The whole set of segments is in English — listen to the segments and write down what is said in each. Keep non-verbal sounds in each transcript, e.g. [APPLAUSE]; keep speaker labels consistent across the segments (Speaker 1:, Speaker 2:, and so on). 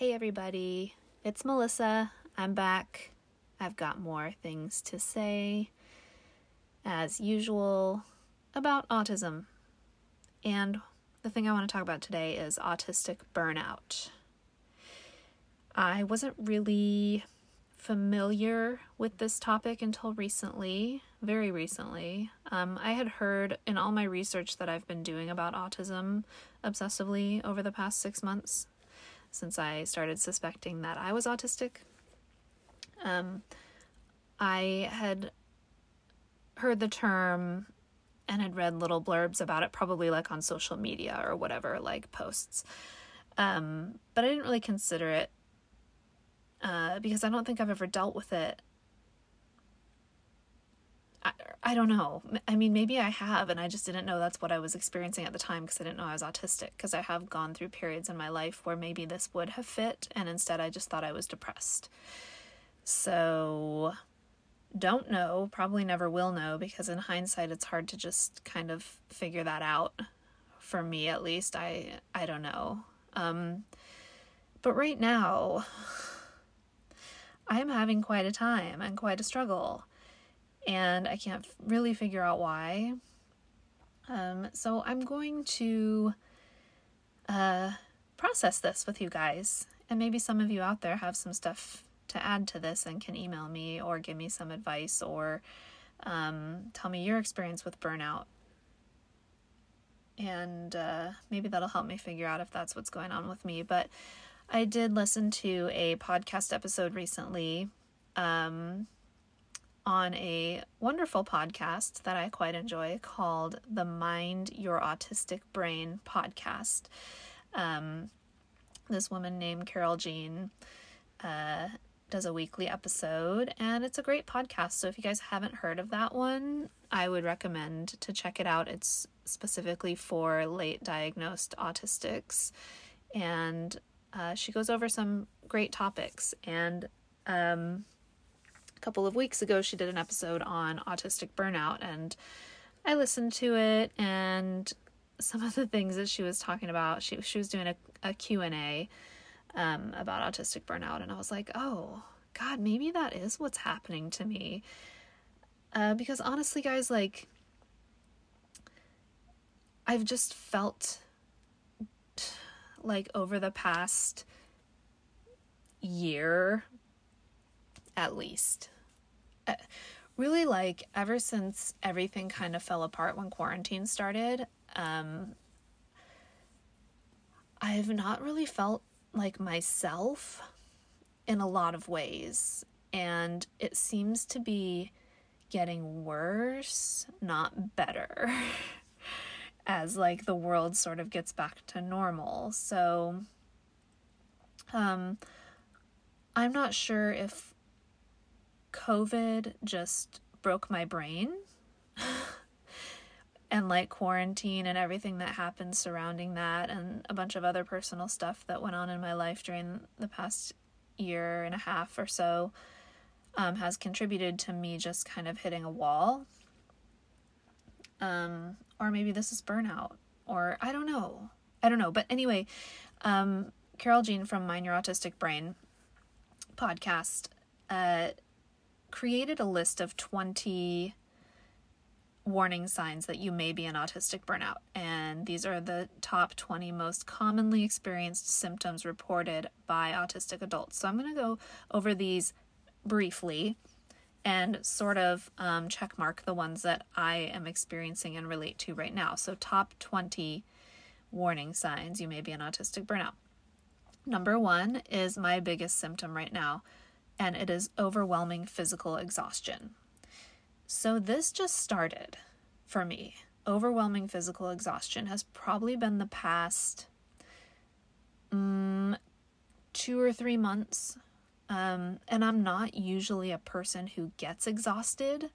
Speaker 1: Hey, everybody, it's Melissa. I'm back. I've got more things to say, as usual, about autism. And the thing I want to talk about today is autistic burnout. I wasn't really familiar with this topic until recently, very recently. Um, I had heard in all my research that I've been doing about autism obsessively over the past six months since I started suspecting that I was autistic. Um, I had heard the term and had read little blurbs about it, probably like on social media or whatever, like posts. Um, but I didn't really consider it uh, because I don't think I've ever dealt with it. I, I don't know. I mean, maybe I have, and I just didn't know that's what I was experiencing at the time because I didn't know I was autistic. Because I have gone through periods in my life where maybe this would have fit, and instead I just thought I was depressed. So, don't know, probably never will know because in hindsight it's hard to just kind of figure that out. For me at least, I I don't know. Um but right now [SIGHS] I'm having quite a time and quite a struggle. And I can't really figure out why. Um, so I'm going to uh, process this with you guys. And maybe some of you out there have some stuff to add to this and can email me or give me some advice or um, tell me your experience with burnout. And uh, maybe that'll help me figure out if that's what's going on with me. But I did listen to a podcast episode recently um, on a wonderful podcast that I quite enjoy called the Mind Your Autistic Brain podcast. Um, this woman named Carol Jean uh, does a weekly episode, and it's a great podcast. So if you guys haven't heard of that one, I would recommend to check it out. It's specifically for late diagnosed autistics, and uh, she goes over some great topics. And um, couple of weeks ago, she did an episode on autistic burnout, and I listened to it. And some [LAUGHS] of the things that she was talking about, she she was doing a, a Q and A um, about autistic burnout, and I was like, oh God, maybe that is what's happening to me. Uh, because honestly, guys, like I've just felt like over the past year at least uh, really like ever since everything kind of fell apart when quarantine started um I've not really felt like myself in a lot of ways and it seems to be getting worse not better [LAUGHS] as like the world sort of gets back to normal. So um I'm not sure if COVID just broke my brain [LAUGHS] and like quarantine and everything that happened surrounding that and a bunch of other personal stuff that went on in my life during the past year and a half or so um, has contributed to me just kind of hitting a wall um, or maybe this is burnout, or I don't know. I don't know. But anyway, um, Carol Jean from Mind Your Autistic Brain podcast uh, created a list of 20 warning signs that you may be an autistic burnout. And these are the top 20 most commonly experienced symptoms reported by autistic adults. So I'm going to go over these briefly and sort of um, check mark the ones that I am experiencing and relate to right now. So, top 20 warning signs you may be an autistic burnout. Number one is my biggest symptom right now, and it is overwhelming physical exhaustion. So, this just started for me. Overwhelming physical exhaustion has probably been the past um, two or three months um, and I'm not usually a person who gets exhausted.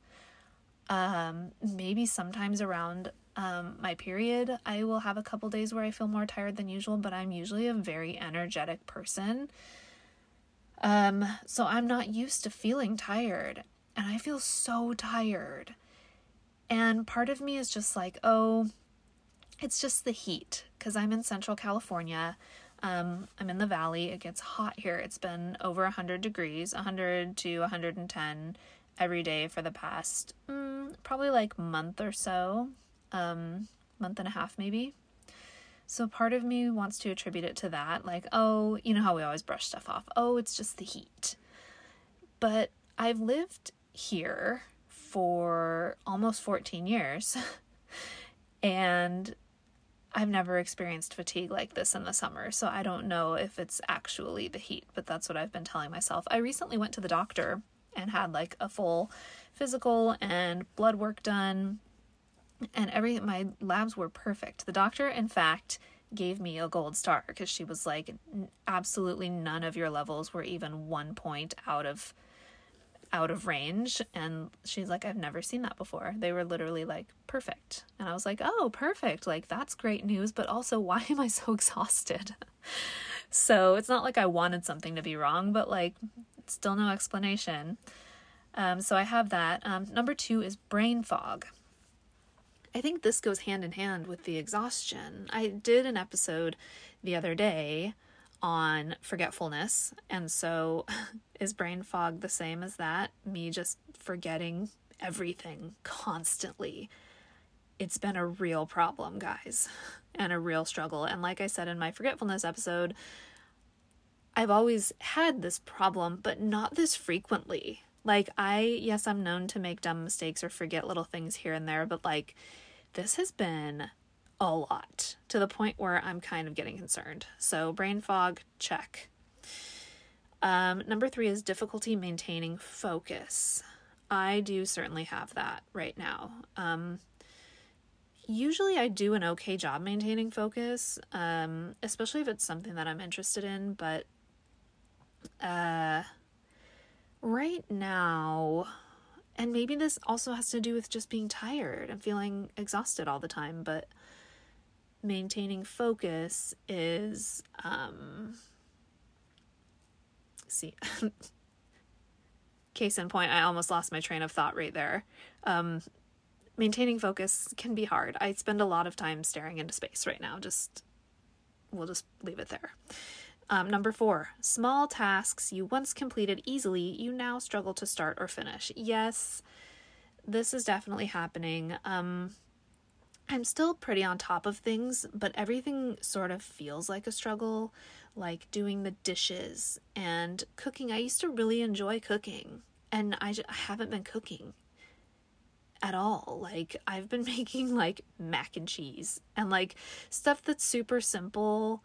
Speaker 1: Um, maybe sometimes around um, my period, I will have a couple days where I feel more tired than usual, but I'm usually a very energetic person. Um, so I'm not used to feeling tired, and I feel so tired. And part of me is just like, oh, it's just the heat because I'm in Central California. Um, I'm in the valley. It gets hot here. It's been over 100 degrees, 100 to 110 every day for the past mm, probably like month or so, um, month and a half maybe. So part of me wants to attribute it to that, like, oh, you know how we always brush stuff off. Oh, it's just the heat. But I've lived here for almost 14 years. [LAUGHS] and I've never experienced fatigue like this in the summer, so I don't know if it's actually the heat, but that's what I've been telling myself. I recently went to the doctor and had like a full physical and blood work done and every my labs were perfect. The doctor in fact gave me a gold star because she was like absolutely none of your levels were even 1 point out of out of range and she's like I've never seen that before. They were literally like perfect. And I was like, "Oh, perfect. Like that's great news, but also [LAUGHS] why am I so exhausted?" [LAUGHS] so, it's not like I wanted something to be wrong, but like still no explanation. Um, so I have that. Um, number two is brain fog. I think this goes hand in hand with the exhaustion. I did an episode the other day on forgetfulness, and so [LAUGHS] is brain fog the same as that? Me just forgetting everything constantly. It's been a real problem, guys, [LAUGHS] and a real struggle. And like I said in my forgetfulness episode, I've always had this problem, but not this frequently. Like, I, yes, I'm known to make dumb mistakes or forget little things here and there, but like, this has been a lot to the point where I'm kind of getting concerned. So, brain fog, check. Um, number three is difficulty maintaining focus. I do certainly have that right now. Um, usually I do an okay job maintaining focus, um, especially if it's something that I'm interested in, but uh, right now, and maybe this also has to do with just being tired and feeling exhausted all the time, but maintaining focus is, um, see, [LAUGHS] case in point, I almost lost my train of thought right there. Um, maintaining focus can be hard. I spend a lot of time staring into space right now. Just, we'll just leave it there. Um, number four, small tasks you once completed easily, you now struggle to start or finish. Yes, this is definitely happening. Um, I'm still pretty on top of things, but everything sort of feels like a struggle, like doing the dishes and cooking. I used to really enjoy cooking, and I, just, I haven't been cooking at all. Like, I've been [LAUGHS] making like mac and cheese and like stuff that's super simple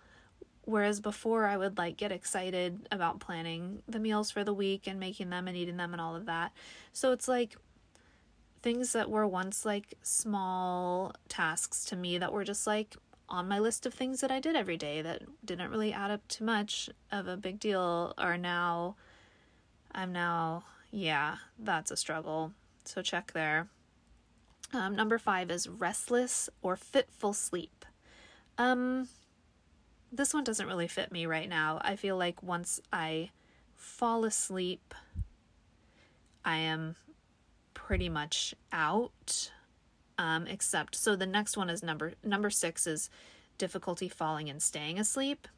Speaker 1: Whereas before, I would like get excited about planning the meals for the week and making them and eating them and all of that. So it's like things that were once like small tasks to me that were just like on my list of things that I did every day that didn't really add up to much of a big deal are now, I'm now, yeah, that's a struggle. So check there. Um, number five is restless or fitful sleep. Um, this one doesn't really fit me right now. I feel like once I fall asleep, I am pretty much out. Um, except so the next one is number number six is difficulty falling and staying asleep.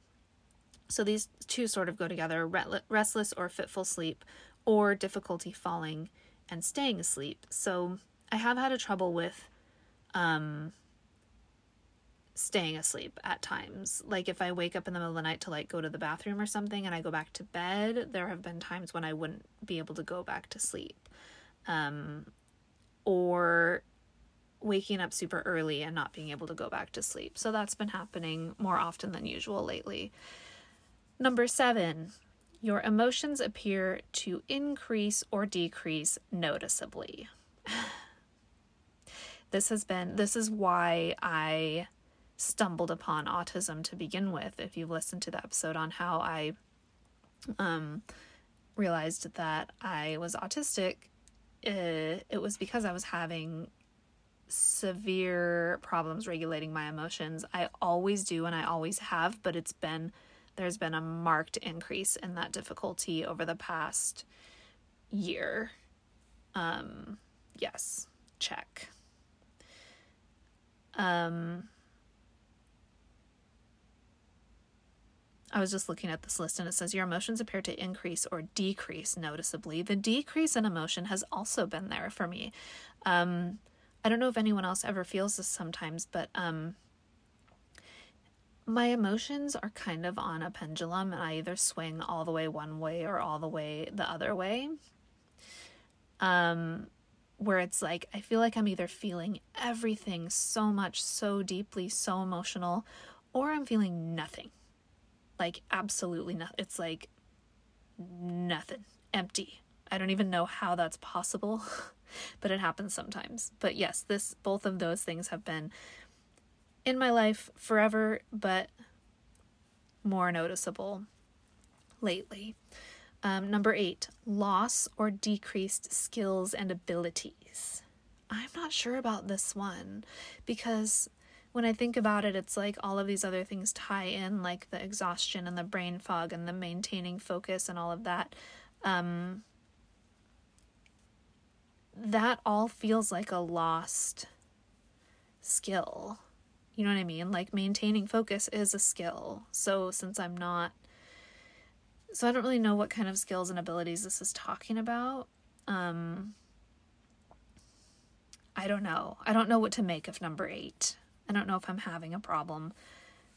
Speaker 1: So these two sort of go together: restless or fitful sleep, or difficulty falling and staying asleep. So I have had a trouble with um, staying asleep at times. Like if I wake up in the middle of the night to like go to the bathroom or something and I go back to bed, there have been times when I wouldn't be able to go back to sleep. Um or waking up super early and not being able to go back to sleep. So that's been happening more often than usual lately. Number 7, your emotions appear to increase or decrease noticeably. [SIGHS] this has been this is why I stumbled upon autism to begin with. If you've listened to the episode on how I um, realized that I was autistic, it, uh, it was because I was having severe problems regulating my emotions. I always do and I always have, but it's been there's been a marked increase in that difficulty over the past year. Um yes, check. Um I was just looking at this list and it says your emotions appear to increase or decrease noticeably. The decrease in emotion has also been there for me. Um, I don't know if anyone else ever feels this sometimes, but um, my emotions are kind of on a pendulum and I either swing all the way one way or all the way the other way. Um, where it's like I feel like I'm either feeling everything so much, so deeply, so emotional, or I'm feeling nothing. Like absolutely nothing. It's like nothing, empty. I don't even know how that's possible, [LAUGHS] but it happens sometimes. But yes, this both of those things have been in my life forever, but more noticeable lately. Um, number eight, loss or decreased skills and abilities. I'm not sure about this one because when I think about it, it's like all of these other things tie in, like the exhaustion and the brain fog and the maintaining focus and all of that. Um, that all feels like a lost skill. You know what I mean? Like maintaining focus is a skill. So since I'm not so I don't really know what kind of skills and abilities this is talking about. Um I don't know. I don't know what to make of number 8. I don't know if I'm having a problem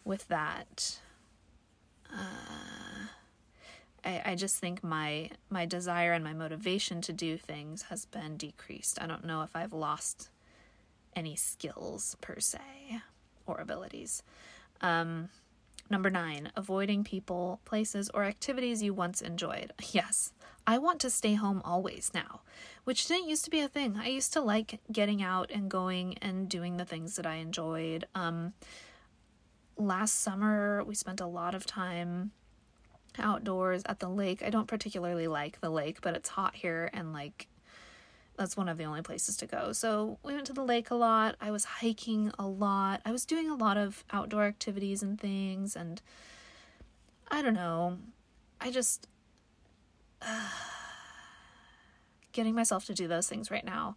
Speaker 1: with that. Uh I, I just think my my desire and my motivation to do things has been decreased. I don't know if I've lost any skills per se or abilities. Um, number nine, avoiding people, places, or activities you once enjoyed. [LAUGHS] Yes, I want to stay home always now, which didn't used to be a thing. I used to like getting out and going and doing the things that I enjoyed. Um, last summer, we spent a lot of time outdoors at the lake. I don't particularly like the lake, but it's hot here and like that's one of the only places to go. So we went to the lake a lot. I was hiking a lot. I was doing a lot of outdoor activities and things. And I don't know. I just. Uh, [SIGHS] getting myself to do those things right now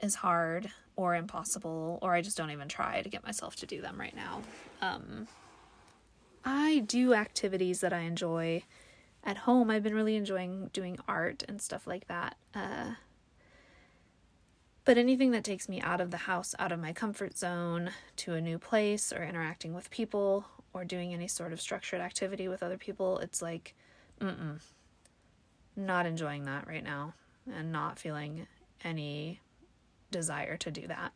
Speaker 1: is hard or impossible, or I just don't even try to get myself to do them right now. Um, I do activities that I enjoy at home, I've been really enjoying doing art and stuff like that. Uh, but anything that takes me out of the house, out of my comfort zone, to a new place, or interacting with people, or doing any sort of structured activity with other people, it's like, mm not enjoying that right now, and not feeling any desire to do that.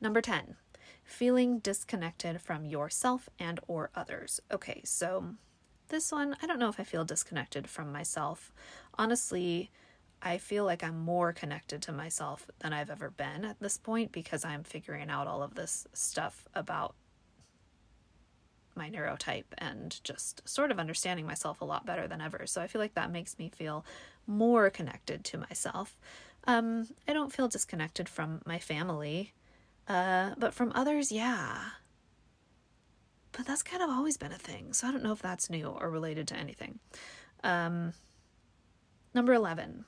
Speaker 1: Number 10, feeling disconnected from yourself and or others. Okay, so this one, I don't know if I feel disconnected from myself. Honestly, I feel like I'm more connected to myself than I've ever been at this point because I'm figuring out all of this stuff about my neurotype and just sort of understanding myself a lot better than ever. So I feel like that makes me feel more connected to myself. Um, I don't feel disconnected from my family, uh, but from others, yeah. But that's kind of always been a thing, so I don't know if that's new or related to anything. Um, number 11,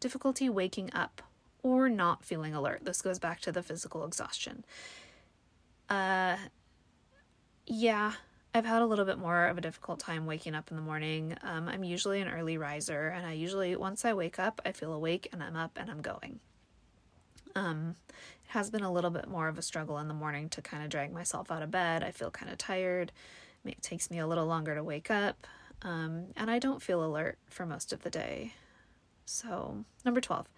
Speaker 1: difficulty waking up or not feeling alert. This goes back to the physical exhaustion. Uh, yeah, I've had a little bit more of a difficult time waking up in the morning. Um, I'm usually an early riser, and I usually, once I wake up, I feel awake and I'm up and I'm going. Um, has been a little bit more of a struggle in the morning to kind of drag myself out of bed. I feel kind of tired. It takes me a little longer to wake up. Um, and I don't feel alert for most of the day. So, number 12,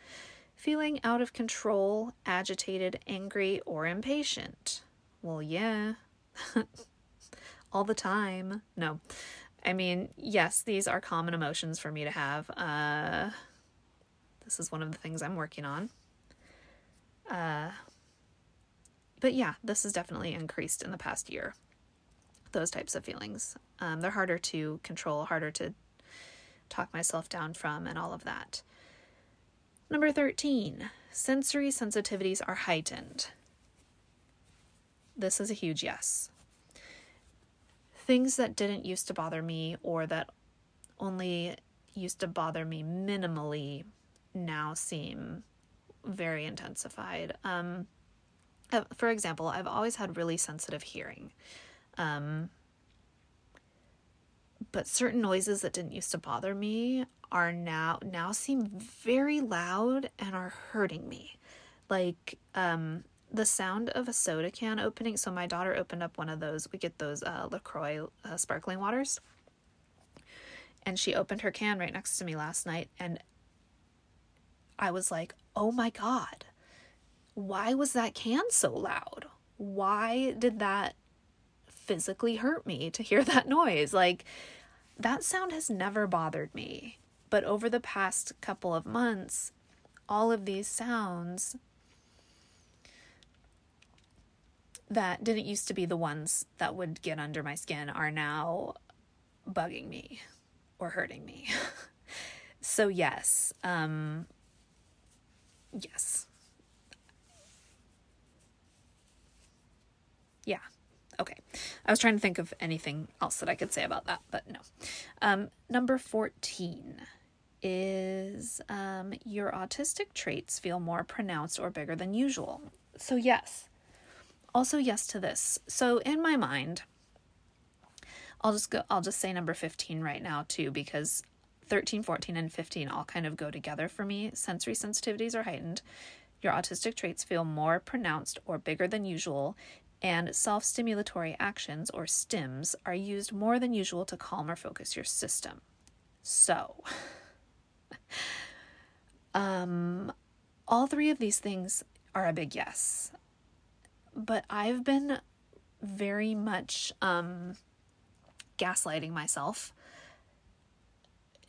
Speaker 1: feeling out of control, agitated, angry, or impatient. Well, yeah, [LAUGHS] all the time. No, I mean, yes, these are common emotions for me to have. Uh, this is one of the things I'm working on. Uh, but yeah, this has definitely increased in the past year. Those types of feelings. Um, they're harder to control, harder to talk myself down from, and all of that. Number 13, sensory sensitivities are heightened. This is a huge yes. Things that didn't used to bother me or that only used to bother me minimally now seem very intensified. Um, uh, for example, I've always had really sensitive hearing. Um, but certain noises that didn't used to bother me are now now seem very loud and are hurting me. Like um the sound of a soda can opening. So my daughter opened up one of those. We get those uh, LaCroix uh, sparkling waters, and she opened her can right next to me last night, and I was like, "Oh my god, why was that can so loud? Why did that physically hurt me to hear [LAUGHS] that noise? Like." That sound has never bothered me. But over the past couple of months, all of these sounds that didn't used to be the ones that would get under my skin are now bugging me or hurting me. [LAUGHS] so yes, um yes. Yeah. Okay. I was trying to think of anything else that I could say about that, but no. Um, number 14 is um, your autistic traits feel more pronounced or bigger than usual. So, yes. Also, yes to this. So, in my mind, I'll just go, I'll just say number 15 right now, too, because 13, 14, and 15 all kind of go together for me. Sensory sensitivities are heightened. Your autistic traits feel more pronounced or bigger than usual, and self stimulatory actions, or STIMs, are used more than usual to calm or focus your system. So, [LAUGHS] um, all three of these things are a big yes. But I've been very much um, gaslighting myself,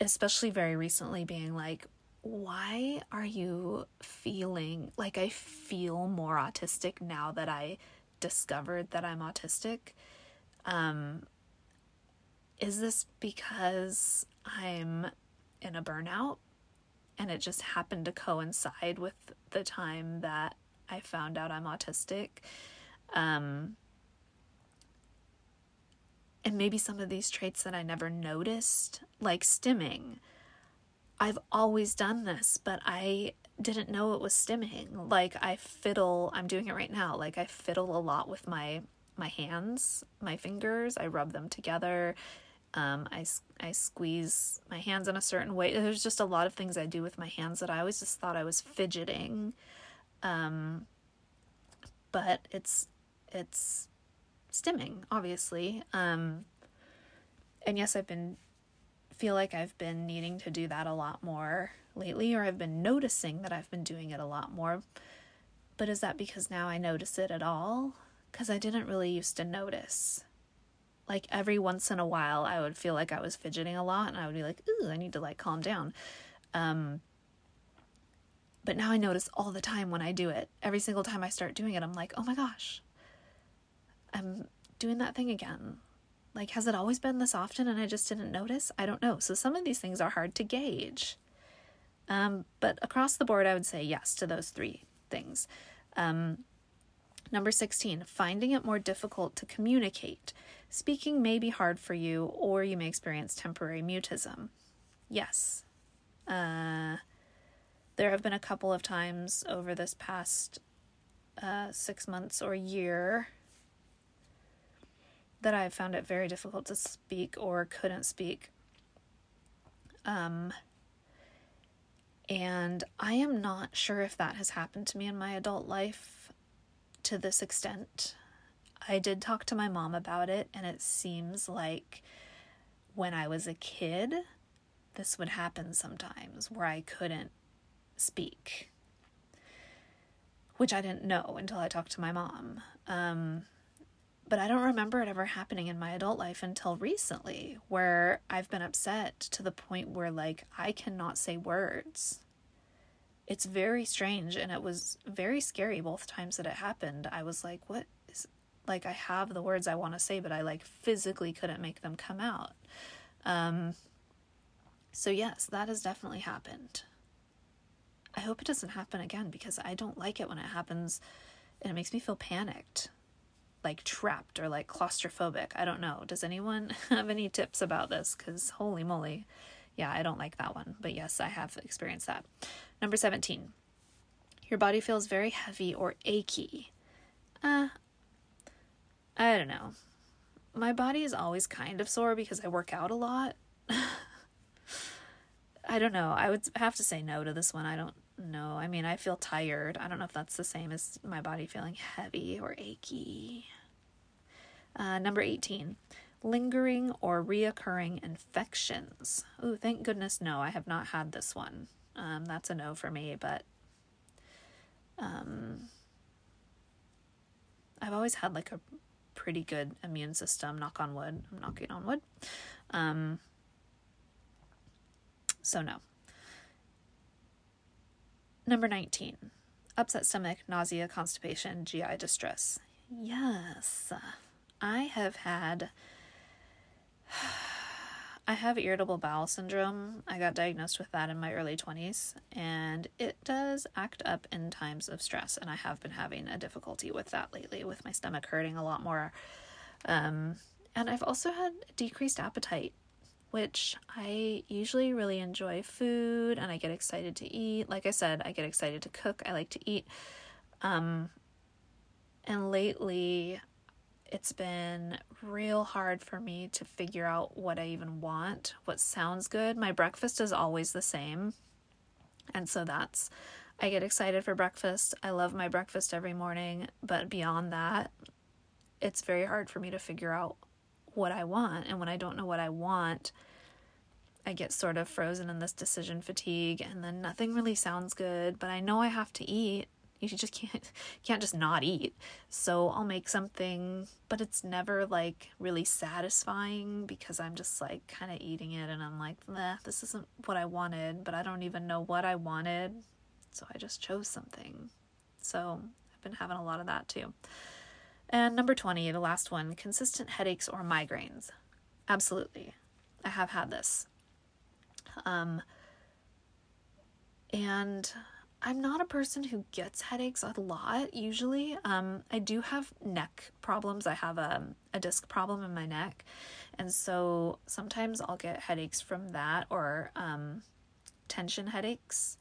Speaker 1: especially very recently, being like, why are you feeling like I feel more autistic now that I discovered that I'm autistic. Um, is this because I'm in a burnout and it just happened to coincide with the time that I found out I'm autistic? Um, and maybe some of these traits that I never noticed, like stimming. I've always done this, but I didn't know it was stimming. Like I fiddle, I'm doing it right now. Like I fiddle a lot with my my hands, my fingers. I rub them together. Um, I, I squeeze my hands in a certain way. There's just a lot of things I do with my hands that I always just thought I was fidgeting. Um, but it's it's stimming, obviously. Um, and yes, I've been feel like I've been needing to do that a lot more lately, or I've been noticing that I've been doing it a lot more. But is that because now I notice it at all? Because I didn't really used to notice. Like every once in a while, I would feel like I was fidgeting a lot, and I would be like, "Ooh, I need to like calm down." Um, but now I notice all the time when I do it. Every single time I start doing it, I'm like, "Oh my gosh, I'm doing that thing again." Like, has it always been this often and I just didn't notice? I don't know. So, some of these things are hard to gauge. Um, but across the board, I would say yes to those three things. Um, number 16, finding it more difficult to communicate. Speaking may be hard for you, or you may experience temporary mutism. Yes. Uh, there have been a couple of times over this past uh, six months or year that I found it very difficult to speak or couldn't speak. Um, and I am not sure if that has happened to me in my adult life to this extent. I did talk to my mom about it, and it seems like when I was a kid, this would happen sometimes where I couldn't speak, which I didn't know until I talked to my mom. Um, but I don't remember it ever happening in my adult life until recently, where I've been upset to the point where, like, I cannot say words. It's very strange, and it was very scary both times that it happened. I was like, what is, like, I have the words I want to say, but I, like, physically couldn't make them come out. Um, so, yes, that has definitely happened. I hope it doesn't happen again because I don't like it when it happens and it makes me feel panicked like trapped or like claustrophobic. I don't know. Does anyone [LAUGHS] have any tips about this? Because holy moly. Yeah, I don't like that one. But yes, I have experienced that. Number 17. Your body feels very heavy or achy. Uh, I don't know. my body is always kind of sore because I work out a lot. [LAUGHS] I don't know. I would have to say no to this one. I don't know. I mean, I feel tired. I don't know if that's the same as my body feeling heavy or achy. Uh, number 18, lingering or reoccurring infections. Oh, thank goodness, no, I have not had this one. Um, that's a no for me, but um, I've always had like a pretty good immune system, knock on wood. I'm knocking on wood. Um, so, no. Number 19 upset stomach, nausea, constipation, GI distress. Yes, I have had. [SIGHS] I have irritable bowel syndrome. I got diagnosed with that in my early 20s, and it does act up in times of stress. And I have been having a difficulty with that lately, with my stomach hurting a lot more. Um, and I've also had decreased appetite which I usually really enjoy food and I get excited to eat. Like I said, I get excited to cook. I like to eat. Um, and lately, it's been real hard for me to figure out what I even want, what sounds good. My breakfast is always the same. And so that's, I get excited for breakfast. I love my breakfast every morning. But beyond that, it's very hard for me to figure out what I want. And when I don't know what I want, I get sort of frozen in this decision fatigue and then nothing really sounds good, but I know I have to eat. You [LAUGHS] just can't can't just not eat. So I'll make something, but it's never like really satisfying because I'm just like kind of eating it and I'm like, "Nah, this isn't what I wanted, but I don't even know what I wanted." So I just chose something. So I've been having a lot of that too. And number 20, the last one consistent headaches or migraines. Absolutely. I have had this. Um, and I'm not a person who gets headaches a lot usually. Um, I do have neck problems. I have a, a disc problem in my neck. And so sometimes I'll get headaches from that or um, tension headaches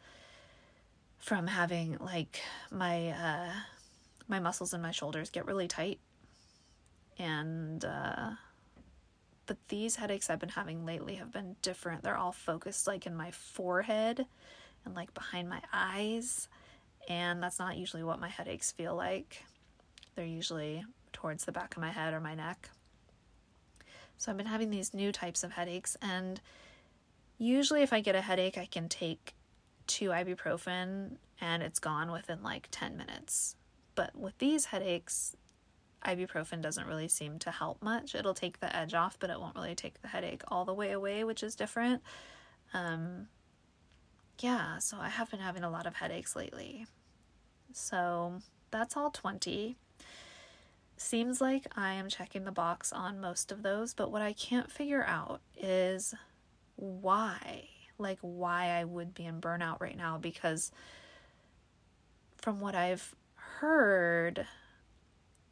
Speaker 1: from having like my uh, my muscles in my shoulders get really tight and uh, but these headaches I've been having lately have been different. They're all focused like in my forehead and like behind my eyes, and that's not usually what my headaches feel like. They're usually towards the back of my head or my neck. So I've been having these new types of headaches, and usually if I get a headache, I can take two ibuprofen and it's gone within like 10 minutes. But with these headaches, ibuprofen doesn't really seem to help much. It'll take the edge off, but it won't really take the headache all the way away, which is different. Um, yeah, so I have been having a lot of headaches lately. So that's all 20. Seems like I am checking the box on most of those, but what I can't figure out is why. Like, why I would be in burnout right now because from what I've heard,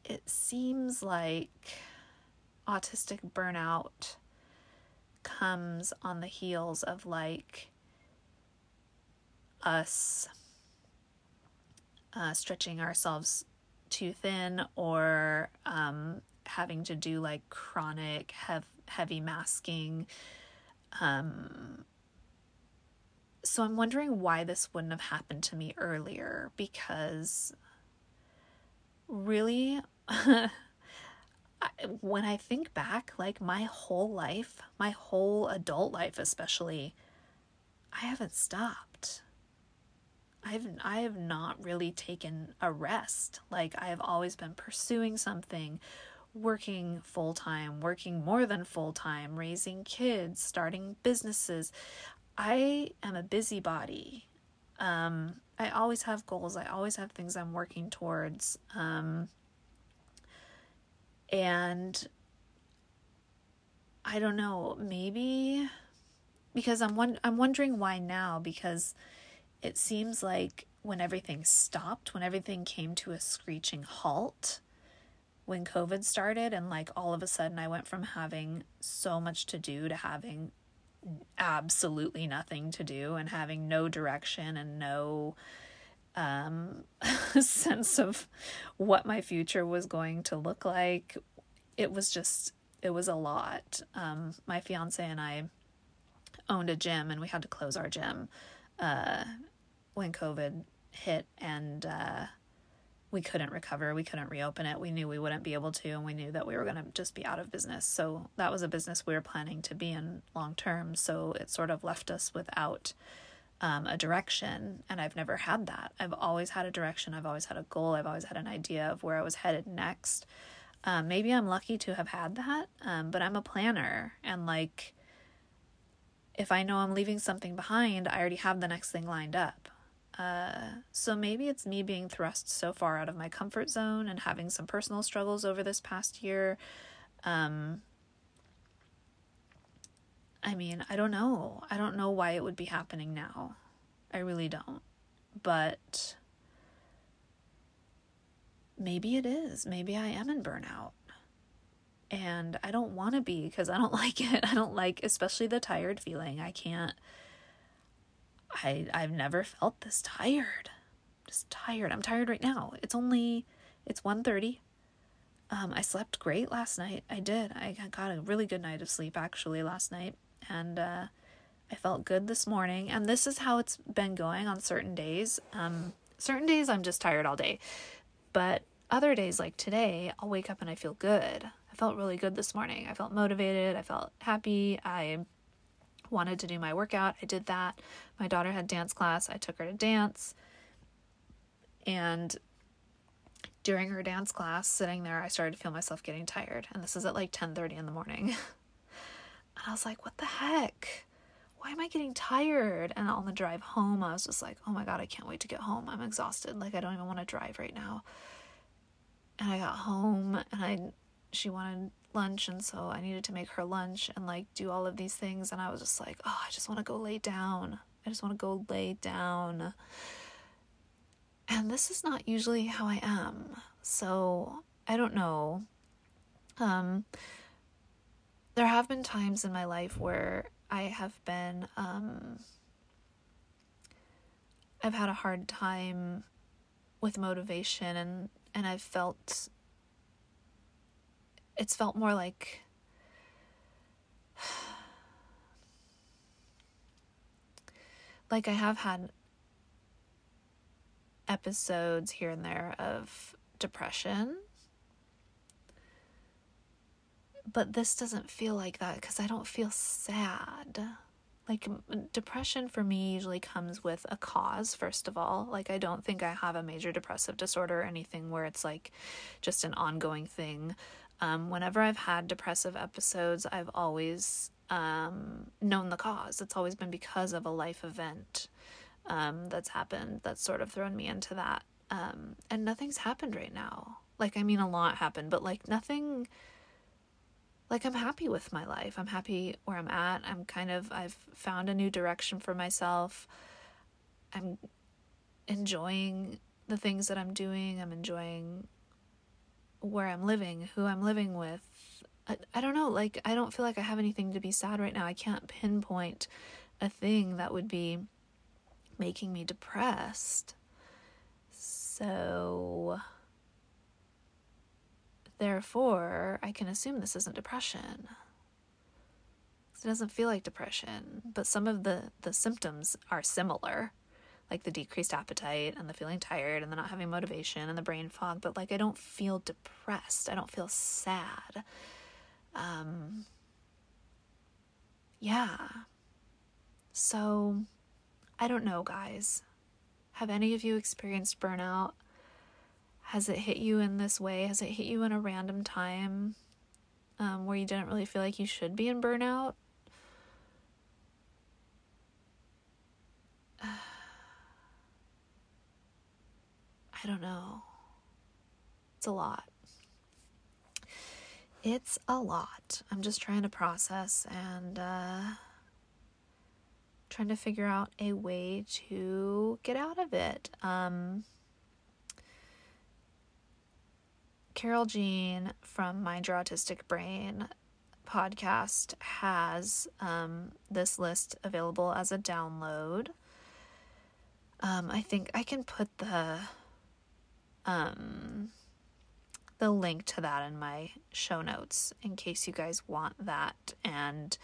Speaker 1: it seems like autistic burnout comes on the heels of like us uh, stretching ourselves too thin or um, having to do like chronic hev- heavy masking. Um, so i'm wondering why this wouldn't have happened to me earlier because really [LAUGHS] when I think back, like my whole life, my whole adult life especially, I haven't stopped. I've I have not really taken a rest. Like I have always been pursuing something, working full time, working more than full time, raising kids, starting businesses. I am a busybody. Um, I always have goals. I always have things I'm working towards. Um, and I don't know, maybe because I'm one I'm wondering why now because it seems like when everything stopped, when everything came to a screeching halt, when COVID started and like all of a sudden I went from having so much to do to having absolutely nothing to do and having no direction and no um, [LAUGHS] sense of what my future was going to look like. It was just, it was a lot. Um, my fiance and I owned a gym and we had to close our gym uh, when COVID hit and uh, we couldn't recover. We couldn't reopen it. We knew we wouldn't be able to, and we knew that we were going to just be out of business. So that was a business we were planning to be in long term. So it sort of left us without um, a direction. And I've never had that. I've always had a direction. I've always had a goal. I've always had an idea of where I was headed next. Um, maybe I'm lucky to have had that, um, but I'm a planner. And like, if I know I'm leaving something behind, I already have the next thing lined up. Uh, so maybe it's me being thrust so far out of my comfort zone and having some personal struggles over this past year. Um, I mean, I don't know. I don't know why it would be happening now. I really don't. But maybe it is. Maybe I am in burnout. And I don't want to be because I don't [LAUGHS] like it. I don't like especially the tired feeling. I can't I I've never felt this tired. Just tired. I'm tired right now. It's only it's 1:30. Um I slept great last night. I did. I got a really good night of sleep actually last night and uh I felt good this morning and this is how it's been going on certain days. Um certain days I'm just tired all day. But other days like today, I'll wake up and I feel good. I felt really good this morning. I felt motivated. I felt happy. I wanted to do my workout. I did that. My daughter had dance class. I took her to dance. And during her dance class, sitting there, I started to feel myself getting tired. And this is at like 10:30 in the morning. [LAUGHS] and I was like, "What the heck? Why am I getting tired?" And on the drive home, I was just like, "Oh my god, I can't wait to get home. I'm exhausted. Like I don't even want to drive right now." And I got home and I she wanted lunch and so I needed to make her lunch and like do all of these things and I was just like, "Oh, I just want to go lay down. I just want to go lay down." And this is not usually how I am. So, I don't know. Um there have been times in my life where I have been um I've had a hard time with motivation and and I've felt it's felt more like [SIGHS] like I have had episodes here and there of depression. But this doesn't feel like that because I don't feel sad. Like, depression for me usually comes with a cause, first of all. Like, I don't think I have a major depressive disorder or anything where it's like just an ongoing thing. Um, whenever I've had depressive episodes, I've always um, known the cause. It's always been because of a life event um, that's happened that's sort of thrown me into that. Um, and nothing's happened right now. Like, I mean, a lot happened, but like nothing. Like, I'm happy with my life. I'm happy where I'm at. I'm kind of, I've found a new direction for myself. I'm enjoying the things that I'm doing. I'm enjoying where I'm living, who I'm living with. I, I don't know, like, I don't feel like I have anything to be sad right now. I can't pinpoint a thing that would be making me depressed. So, therefore, I can assume this isn't depression. It doesn't feel like depression, but some of the, the symptoms are similar like the decreased appetite and the feeling tired and the not having motivation and the brain fog, but like I don't feel depressed. I don't feel sad. Um, yeah. So, I don't know, guys. Have any of you experienced burnout? Has it hit you in this way? Has it hit you in a random time um, where you didn't really feel like you should be in burnout? I don't know. It's a lot. It's a lot. I'm just trying to process and uh, trying to figure out a way to get out of it. Um, Carol Jean from Mind Your Autistic Brain podcast has um, this list available as a download. Um, I think I can put the um, the link to that in my show notes in case you guys want that. And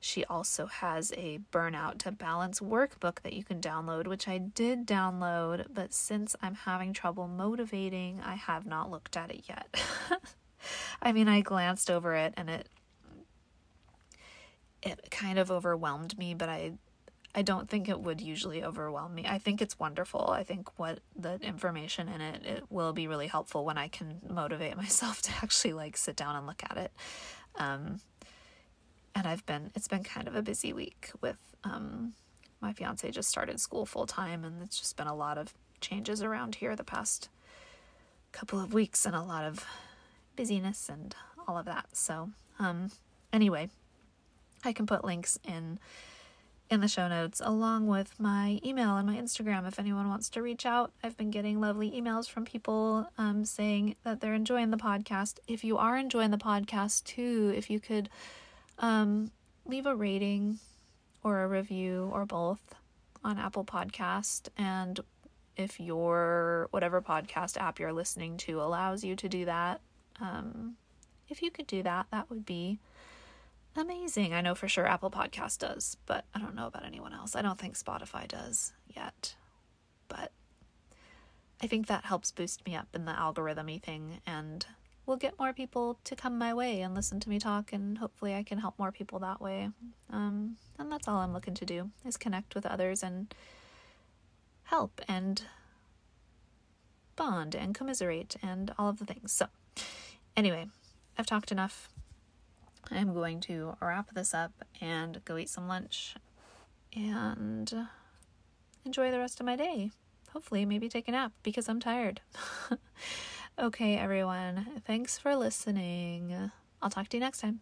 Speaker 1: she also has a burnout to balance workbook that you can download, which I did download, but since I'm having trouble motivating, I have not looked at it yet. [LAUGHS] I mean, I glanced over it and it it kind of overwhelmed me, but I I don't think it would usually overwhelm me. I think it's wonderful. I think what the information in it it will be really helpful when I can motivate [LAUGHS] myself to actually like sit down and look at it. Um, and I've been it's been kind of a busy week with um, my fiance just started school full time and it's just been a lot of changes around here the past couple of weeks and a lot of busyness and all of that. So, um, anyway, I can put links in in the show notes along with my email and my Instagram if anyone wants to reach out. I've been getting lovely emails from people um, saying that they're enjoying the podcast. If you are enjoying the podcast too, if you could um, leave a rating or a review or both on Apple Podcast and if your whatever podcast app you're listening to allows you to do that um, if you could do that that would be amazing i know for sure apple podcast does but i don't know about anyone else i don't think spotify does yet but i think that helps boost me up in the algorithmy thing and we'll get more people to come my way and listen to me talk and hopefully I can help more people that way. Um, and that's all I'm looking to do is connect with others and help and bond and commiserate and all of the things. So, anyway, I've talked enough. I'm going to wrap this up and go eat some lunch and enjoy the rest of my day. Hopefully, maybe take a nap because I'm tired. [LAUGHS] Okay, everyone. Thanks for listening. I'll talk to you next time.